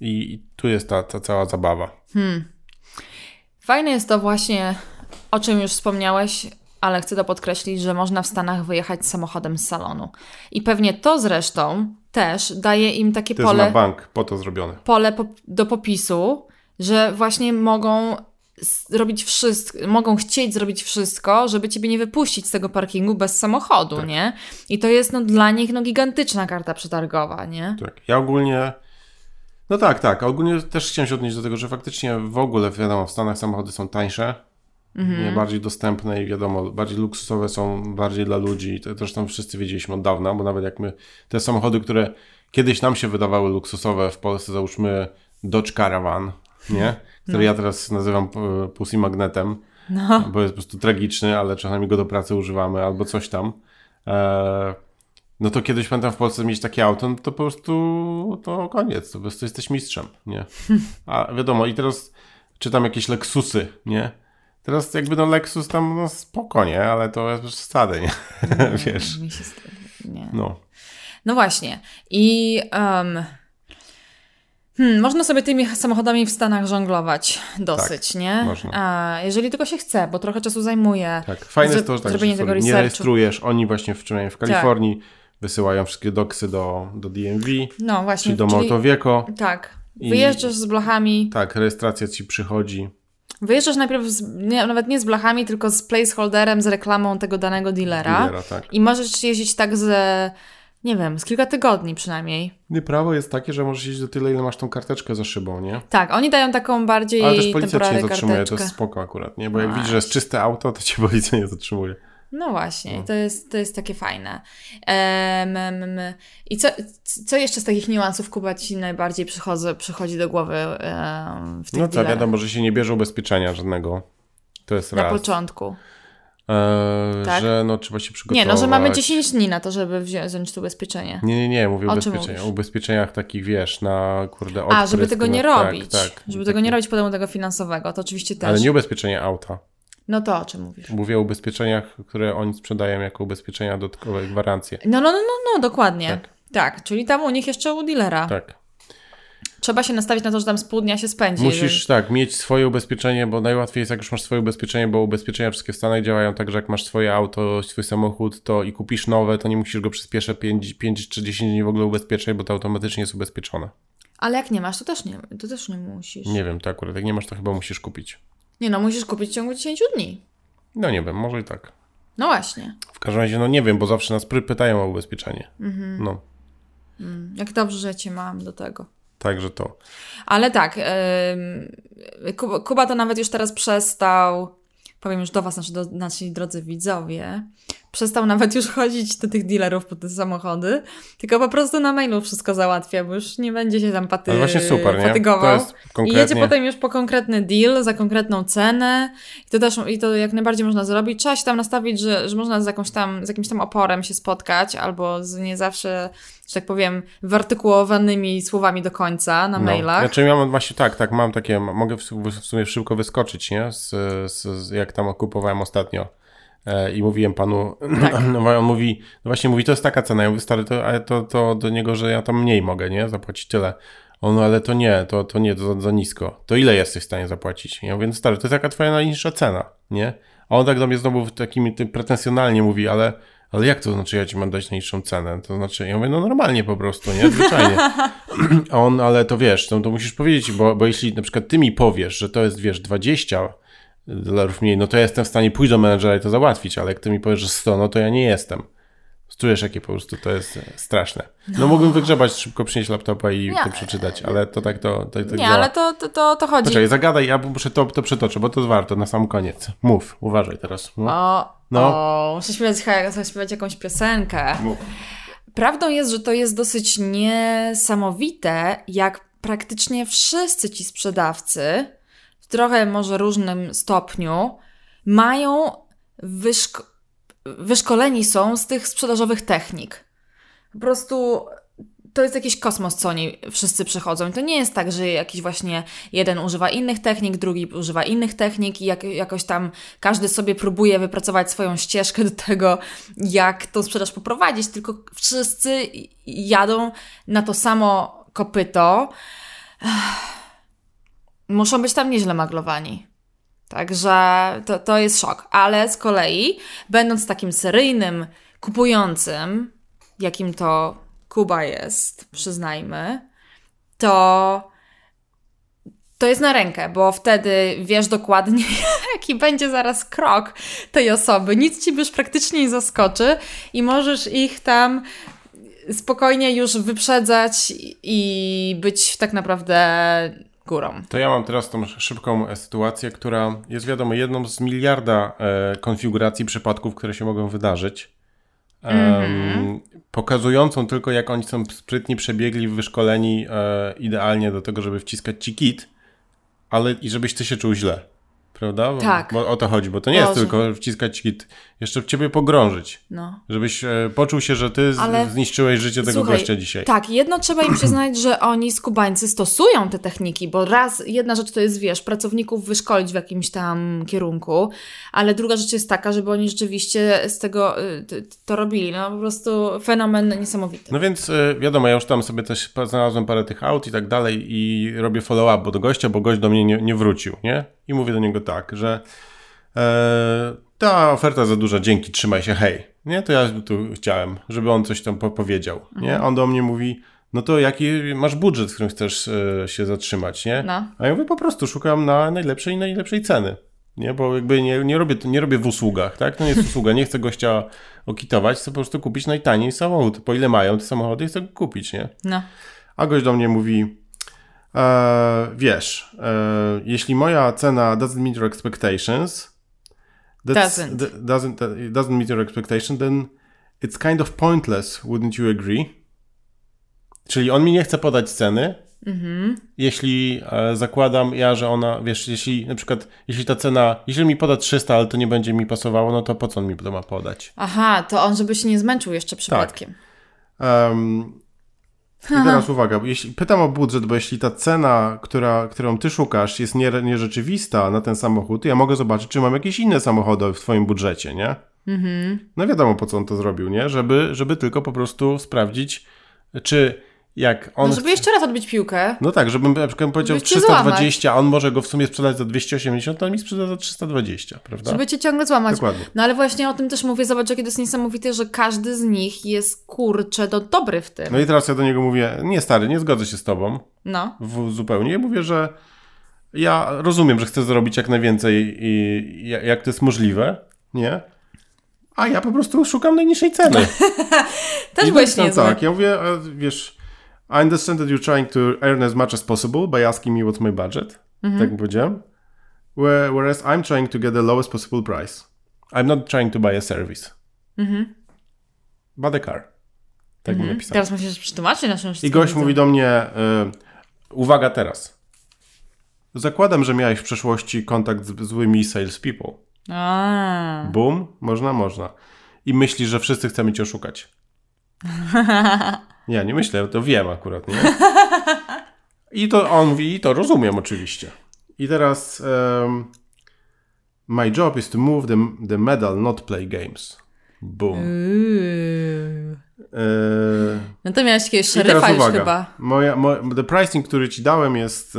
I, i tu jest ta, ta cała zabawa. Hmm. Fajne jest to właśnie, o czym już wspomniałeś, ale chcę to podkreślić, że można w Stanach wyjechać samochodem z salonu. I pewnie to zresztą też daje im takie to pole. Jest na bank po to zrobione. Pole po, do popisu, że właśnie mogą zrobić wszystko, mogą chcieć zrobić wszystko, żeby ciebie nie wypuścić z tego parkingu bez samochodu, tak. nie? I to jest no, dla nich no, gigantyczna karta przetargowa, nie? Tak. Ja ogólnie. No tak, tak. Ogólnie też chciałem się odnieść do tego, że faktycznie w ogóle, wiadomo, w Stanach samochody są tańsze mhm. bardziej dostępne i wiadomo, bardziej luksusowe są bardziej dla ludzi. To zresztą wszyscy wiedzieliśmy od dawna, bo nawet jak my, te samochody, które kiedyś nam się wydawały luksusowe w Polsce, załóżmy Dodge Caravan, nie? Który no. ja teraz nazywam e, Pussy Magnetem, no. bo jest po prostu tragiczny, ale czasami go do pracy używamy albo coś tam. E, no to kiedyś pamiętam w Polsce mieć takie auto, no to po prostu to koniec, to po prostu jesteś mistrzem, nie? *laughs* A wiadomo, i teraz czytam jakieś Lexusy, nie? Teraz jakby no Lexus tam no spoko, nie? Ale to jest przesady, nie? nie *laughs* Wiesz. Mi się nie. No. No właśnie. I um, hmm, można sobie tymi samochodami w Stanach żonglować dosyć, tak, nie? Można. A, jeżeli tylko się chce, bo trochę czasu zajmuje. Tak, fajne jest to, że tak, zrobienie tego nie rejestrujesz. Oni właśnie w, w Kalifornii tak. wysyłają wszystkie doksy do, do DMV. No właśnie. Czyli do Motowieko. Tak. Wyjeżdżasz z blachami. Tak, rejestracja ci przychodzi. Wyjeżdżasz najpierw z, nie, nawet nie z blachami, tylko z placeholderem, z reklamą tego danego dealera. dealera tak. I możesz jeździć tak z, nie wiem, z kilka tygodni przynajmniej. Nie, prawo jest takie, że możesz jeździć do tyle, ile masz tą karteczkę za szybą, nie? Tak, oni dają taką bardziej Ale też policja cię nie zatrzymuje, karteczkę. to jest spoko akurat, nie? Bo jak widzisz, że jest czyste auto, to cię policja nie zatrzymuje. No właśnie, no. To, jest, to jest takie fajne. Um, I co, co jeszcze z takich niuansów Kuba Ci najbardziej przychodzi, przychodzi do głowy um, w tych No tak, wiadomo, że się nie bierze ubezpieczenia żadnego. To jest Na raz. Na początku. Eee, tak? Że no trzeba się przygotować. Nie, no że mamy 10 dni na to, żeby wziąć to ubezpieczenie. Nie, nie, nie, mówię o ubezpieczenia. O ubezpieczeniach takich, wiesz, na kurde odprysk, A, żeby tego nie tak, robić. Tak, żeby taki... tego nie robić potem tego finansowego, to oczywiście też. Ale nie ubezpieczenie auta. No to o czym mówisz? Mówię o ubezpieczeniach, które oni sprzedają jako ubezpieczenia dodatkowe, gwarancje. No, no, no, no, no dokładnie. Tak. tak, czyli tam u nich jeszcze u dealera. Tak. Trzeba się nastawić na to, że tam z pół dnia się spędzi. Musisz jeżeli... tak, mieć swoje ubezpieczenie, bo najłatwiej jest jak już masz swoje ubezpieczenie, bo ubezpieczenia wszystkie w Stanach działają tak, że jak masz swoje auto, swój samochód, to i kupisz nowe, to nie musisz go przez pierwsze 5, 5 czy 10 dni w ogóle ubezpieczać, bo to automatycznie jest ubezpieczone. Ale jak nie masz, to też nie, to też nie musisz. Nie wiem, to akurat jak nie masz, to chyba musisz kupić. Nie no, musisz kupić w ciągu 10 dni. No nie wiem, może i tak. No właśnie. W każdym razie, no nie wiem, bo zawsze nas pytają o ubezpieczenie. Mhm. No. Mm, jak dobrze, że cię mam do tego. Także to. Ale tak, yy, Kuba to nawet już teraz przestał, powiem już do Was, nasi, do, nasi drodzy widzowie, przestał nawet już chodzić do tych dealerów po te samochody, tylko po prostu na mailu wszystko załatwia, bo już nie będzie się tam paty... właśnie super, fatygował. Konkretnie... I jedzie potem już po konkretny deal za konkretną cenę i to też i to jak najbardziej można zrobić. Trzeba się tam nastawić, że, że można z, jakąś tam, z jakimś tam oporem się spotkać albo z nie zawsze że tak powiem, wyartykułowanymi słowami do końca na no. mailach. Znaczy ja mam właśnie tak, tak, mam takie, mogę w sumie szybko wyskoczyć, nie? Z, z, jak tam kupowałem ostatnio i mówiłem panu, tak. *clears throat* no on mówi, no właśnie mówi, to jest taka cena, ja mówię, stary, to, ale to, to do niego, że ja tam mniej mogę, nie? Zapłacić tyle. On, ale to nie, to, to nie, to za, za nisko. To ile jesteś w stanie zapłacić? Ja mówię, no stary, to jest jaka twoja najniższa cena, nie? A on tak do mnie znowu takim tym pretensjonalnie mówi, ale ale jak to znaczy, ja ci mam dać najniższą cenę? To znaczy, ja mówię, no normalnie po prostu, nie? Zwyczajnie. *laughs* A on, ale to wiesz, to, to musisz powiedzieć, bo, bo jeśli na przykład ty mi powiesz, że to jest, wiesz, 20 dolarów mniej, no to ja jestem w stanie pójść do menedżera i to załatwić, ale jak ty mi powiesz, że 100, no to ja nie jestem. Czujesz, jakie po prostu to jest straszne. No, no mógłbym wygrzebać, szybko przynieść laptopa i nie. to przeczytać, ale to tak to, tak, tak Nie, ale to, to, to, to chodzi. Poczekaj, zagadaj, ja muszę to, to przetoczę, bo to jest warto na sam koniec. Mów, uważaj teraz. No. O, no. o muszę śpiewać, śpiewać jakąś piosenkę. Mów. Prawdą jest, że to jest dosyć niesamowite, jak praktycznie wszyscy ci sprzedawcy, w trochę może różnym stopniu, mają wyszk wyszkoleni są z tych sprzedażowych technik. Po prostu to jest jakiś kosmos, co oni wszyscy przechodzą. To nie jest tak, że jakiś właśnie jeden używa innych technik, drugi używa innych technik i jak, jakoś tam każdy sobie próbuje wypracować swoją ścieżkę do tego, jak tą sprzedaż poprowadzić, tylko wszyscy jadą na to samo kopyto. Muszą być tam nieźle maglowani. Także to, to jest szok. Ale z kolei, będąc takim seryjnym kupującym, jakim to Kuba jest, przyznajmy, to to jest na rękę, bo wtedy wiesz dokładnie, *laughs* jaki będzie zaraz krok tej osoby. Nic ci już praktycznie nie zaskoczy i możesz ich tam spokojnie już wyprzedzać i być tak naprawdę górą. To ja mam teraz tą szybką e, sytuację, która jest wiadomo jedną z miliarda e, konfiguracji przypadków, które się mogą wydarzyć. Mm-hmm. Pokazującą tylko, jak oni są sprytni, przebiegli, wyszkoleni e, idealnie do tego, żeby wciskać ci kit, ale i żebyś ty się czuł źle. Prawda? Tak. Bo o to chodzi, bo to nie Boże. jest tylko wciskać kit, jeszcze w ciebie pogrążyć. No. Żebyś e, poczuł się, że ty Ale... zniszczyłeś życie tego Słuchaj, gościa dzisiaj. Tak, jedno trzeba im przyznać, że oni skubańcy stosują te techniki, bo raz, jedna rzecz to jest, wiesz, pracowników wyszkolić w jakimś tam kierunku, ale druga rzecz jest taka, żeby oni rzeczywiście z tego y, to robili. No po prostu fenomen niesamowity. No więc y, wiadomo, ja już tam sobie też znalazłem parę tych aut i tak dalej i robię follow-up do gościa, bo gość do mnie nie, nie wrócił, nie? I mówię do niego tak, że e, ta oferta za duża, dzięki, trzymaj się, hej. Nie, to ja tu chciałem, żeby on coś tam powiedział. Nie, mhm. on do mnie mówi, no to jaki masz budżet, w którym chcesz e, się zatrzymać, nie? No. A ja mówię, po prostu szukam na najlepszej i najlepszej ceny. Nie, bo jakby nie, nie, robię, nie robię w usługach, tak? To nie jest usługa, nie chcę gościa okitować, chcę po prostu kupić najtaniej samochód. Po ile mają te samochody, chcę go kupić, nie? No. A gość do mnie mówi, e, wiesz, e, jeśli moja cena doesn't meet your expectations, doesn't. doesn't, doesn't meet your expectation, then it's kind of pointless, wouldn't you agree? Czyli on mi nie chce podać ceny, mhm. jeśli e, zakładam ja, że ona, wiesz, jeśli na przykład, jeśli ta cena, jeśli mi poda 300, ale to nie będzie mi pasowało, no to po co on mi to ma podać? Aha, to on, żeby się nie zmęczył jeszcze przypadkiem. Tak. Um, i teraz uwaga, jeśli, pytam o budżet, bo jeśli ta cena, która, którą ty szukasz, jest nie, nierzeczywista na ten samochód, ja mogę zobaczyć, czy mam jakieś inne samochody w twoim budżecie, nie? Mhm. No wiadomo, po co on to zrobił, nie? Żeby, żeby tylko po prostu sprawdzić, czy jak on. No, żeby jeszcze raz odbić piłkę. No tak, żebym na przykład powiedział 320, a on może go w sumie sprzedać za 280, to on mi sprzeda za 320, prawda? Żeby cię ciągle złamać. Dokładnie. No ale właśnie o tym też mówię, zobacz, jakie to jest niesamowite, że każdy z nich jest kurczę do dobry w tym. No i teraz ja do niego mówię, nie stary, nie zgodzę się z tobą. No. W, zupełnie. Ja mówię, że ja rozumiem, że chcę zrobić jak najwięcej i jak to jest możliwe, nie? A ja po prostu szukam najniższej ceny. *laughs* też byłeś niezły. Tak, ja mówię, wiesz i understand that you're trying to earn as much as possible by asking me what's my budget. Mhm. Tak powiedziałem. Whereas I'm trying to get the lowest possible price. I'm not trying to buy a service. Mhm. But a car. Tak mhm. mi napisał. Teraz musisz przetłumaczyć naszą I gość mówi do mnie, y, uwaga teraz. Zakładam, że miałeś w przeszłości kontakt z złymi salespeople. A. Boom, można, można. I myślisz, że wszyscy chcemy cię oszukać. *laughs* Ja nie myślę, to wiem akurat, nie? I to on mówi, i to rozumiem oczywiście. I teraz um, my job is to move the, the medal, not play games. Boom. Eee, no to miałeś jakiegoś szeryfa już uwaga. chyba. Moja, mo, the pricing, który ci dałem jest,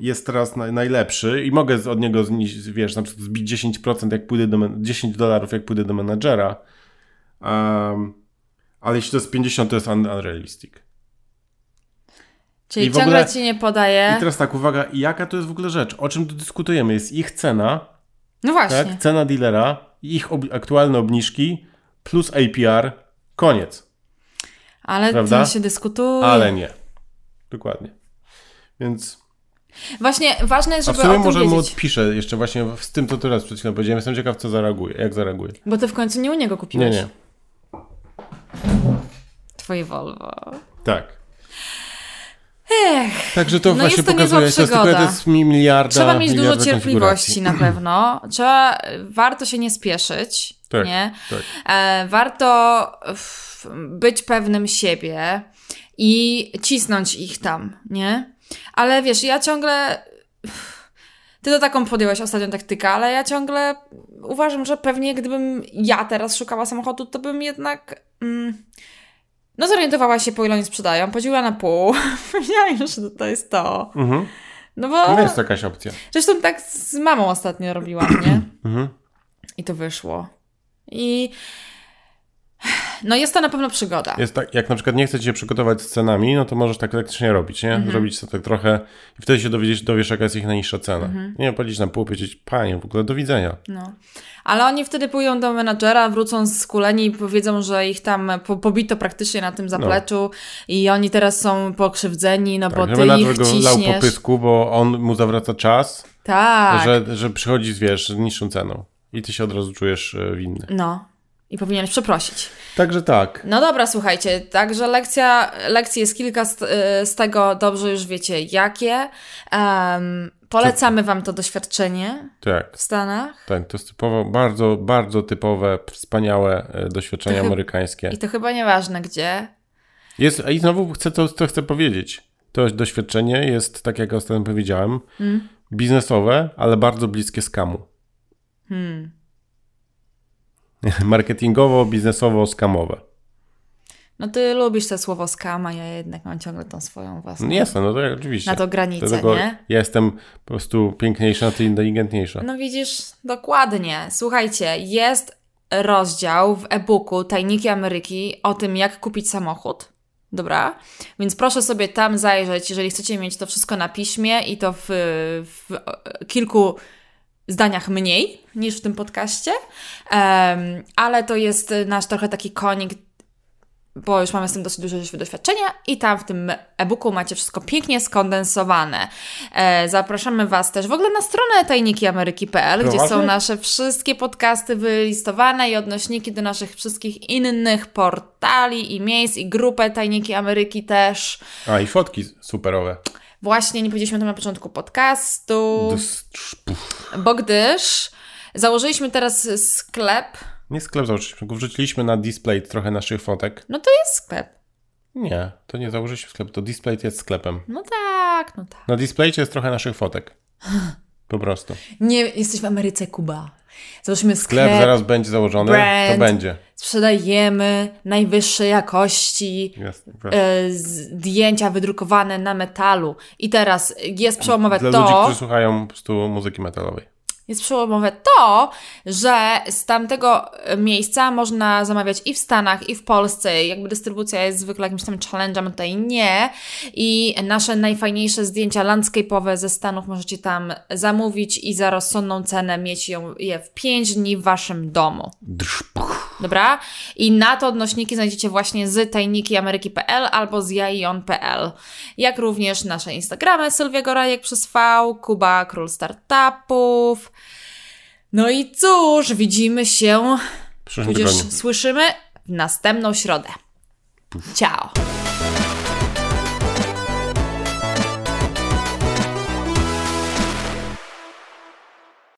jest teraz na, najlepszy i mogę od niego zniż, wiesz, na przykład zbić 10% jak pójdę do, 10 dolarów jak pójdę do menadżera. Um, ale jeśli to jest 50, to jest un unrealistic. Czyli I ciągle ogóle, ci nie podaje. I teraz tak, uwaga, jaka to jest w ogóle rzecz? O czym tu dyskutujemy? Jest ich cena. No właśnie. Tak? Cena dealera, ich ob aktualne obniżki plus APR, koniec. Ale Prawda? to się dyskutuje. Ale nie. Dokładnie. Więc. Właśnie ważne jest, żeby A w sumie może wiedzieć. mu odpiszę jeszcze właśnie z tym, co teraz przed chwilą powiedziałem. Jestem ciekaw, co zareaguje, jak zareaguje. Bo ty w końcu nie u niego kupiłeś. Nie, nie. Twoje Volvo. Tak. Ech, Także to no właśnie to pokazuje, to jest, tylko, jest miliarda Trzeba mieć dużo cierpliwości na pewno. Trzeba, warto się nie spieszyć, tak, nie? Tak. E, warto być pewnym siebie i cisnąć ich tam, nie? Ale wiesz, ja ciągle... Ty to taką podjęłaś ostatnią taktykę, ale ja ciągle uważam, że pewnie gdybym ja teraz szukała samochodu, to bym jednak... Mm, no zorientowała się, po ile oni sprzedają, podzieliła na pół. *laughs* Wiedziała już, że to jest to. Mhm. No bo... No jest jakaś opcja. Zresztą tak z mamą ostatnio robiłam, nie? Mhm. I to wyszło. I no jest to na pewno przygoda. Jest tak, jak na przykład nie chcesz się przygotować z cenami, no to możesz tak praktycznie robić, nie? Mhm. Zrobić sobie tak trochę i wtedy się dowiedzieć, dowiesz, jaka jest ich najniższa cena. Mhm. Nie powiedzieć na pół, powiedzieć, panie, w ogóle do widzenia. No. Ale oni wtedy pójdą do menadżera, wrócą z kuleni i powiedzą, że ich tam po, pobito praktycznie na tym zapleczu no. i oni teraz są pokrzywdzeni, no tak, bo ty ich go ciśniesz. lał po pysku, bo on mu zawraca czas. Tak. Że, że przychodzi, wiesz, z niższą ceną. I ty się od razu czujesz e, winny. No. I powinieneś przeprosić. Także tak. No dobra, słuchajcie, także lekcja, lekcji jest kilka z, e, z tego, dobrze już wiecie jakie. Um, polecamy Wam to doświadczenie tak. w Stanach. Tak, to jest typowo, bardzo, bardzo typowe, wspaniałe e, doświadczenie amerykańskie. I to chyba nieważne gdzie. Jest, I znowu chcę to, to chcę powiedzieć. To doświadczenie jest, tak jak ostatnio powiedziałem, hmm? biznesowe, ale bardzo bliskie skamu. Hmm. *laughs* Marketingowo, biznesowo, skamowe. No ty lubisz te słowo skama, ja jednak mam ciągle tą swoją własną. No jestem, no to oczywiście. Na to granicę, Dlatego nie? Ja jestem po prostu piękniejsza, ty inteligentniejsza. No widzisz, dokładnie. Słuchajcie, jest rozdział w e-booku Tajniki Ameryki o tym, jak kupić samochód. Dobra? Więc proszę sobie tam zajrzeć, jeżeli chcecie mieć to wszystko na piśmie i to w, w kilku zdaniach mniej niż w tym podcaście, um, ale to jest nasz trochę taki konik, bo już mamy z tym dosyć dużo doświadczenia i tam w tym e-booku macie wszystko pięknie skondensowane. E, zapraszamy Was też w ogóle na stronę tajnikiameryki.pl, gdzie są nasze wszystkie podcasty wylistowane i odnośniki do naszych wszystkich innych portali i miejsc i grupę Tajniki Ameryki też. A i fotki superowe. Właśnie nie powiedzieliśmy o tym na początku podcastu, bo gdyż założyliśmy teraz sklep. Nie sklep założyliśmy, tylko wrzuciliśmy na display trochę naszych fotek. No to jest sklep. Nie, to nie założyliśmy sklepu, to display jest sklepem. No tak, no tak. Na display jest trochę naszych fotek. *laughs* Po prostu. Nie, jesteś w Ameryce, Kuba. Zobaczmy sklep. Sklep zaraz będzie założony, brand, to będzie. Sprzedajemy najwyższej jakości e, zdjęcia wydrukowane na metalu. I teraz jest przełomowe Dla to... Dla ludzi, którzy słuchają po prostu muzyki metalowej jest przełomowe to, że z tamtego miejsca można zamawiać i w Stanach, i w Polsce. Jakby dystrybucja jest zwykle jakimś tam challenge'em, tutaj nie. I nasze najfajniejsze zdjęcia landscape'owe ze Stanów możecie tam zamówić i za rozsądną cenę mieć ją, je w 5 dni w waszym domu. Dobra? I na to odnośniki znajdziecie właśnie z tajnikiameryki.pl albo z jaion.pl. Jak również nasze Instagramy Sylwia Gorajek przez V, Kuba Król Startupów, no i cóż, widzimy się Tudzież słyszymy w następną środę. Ciao.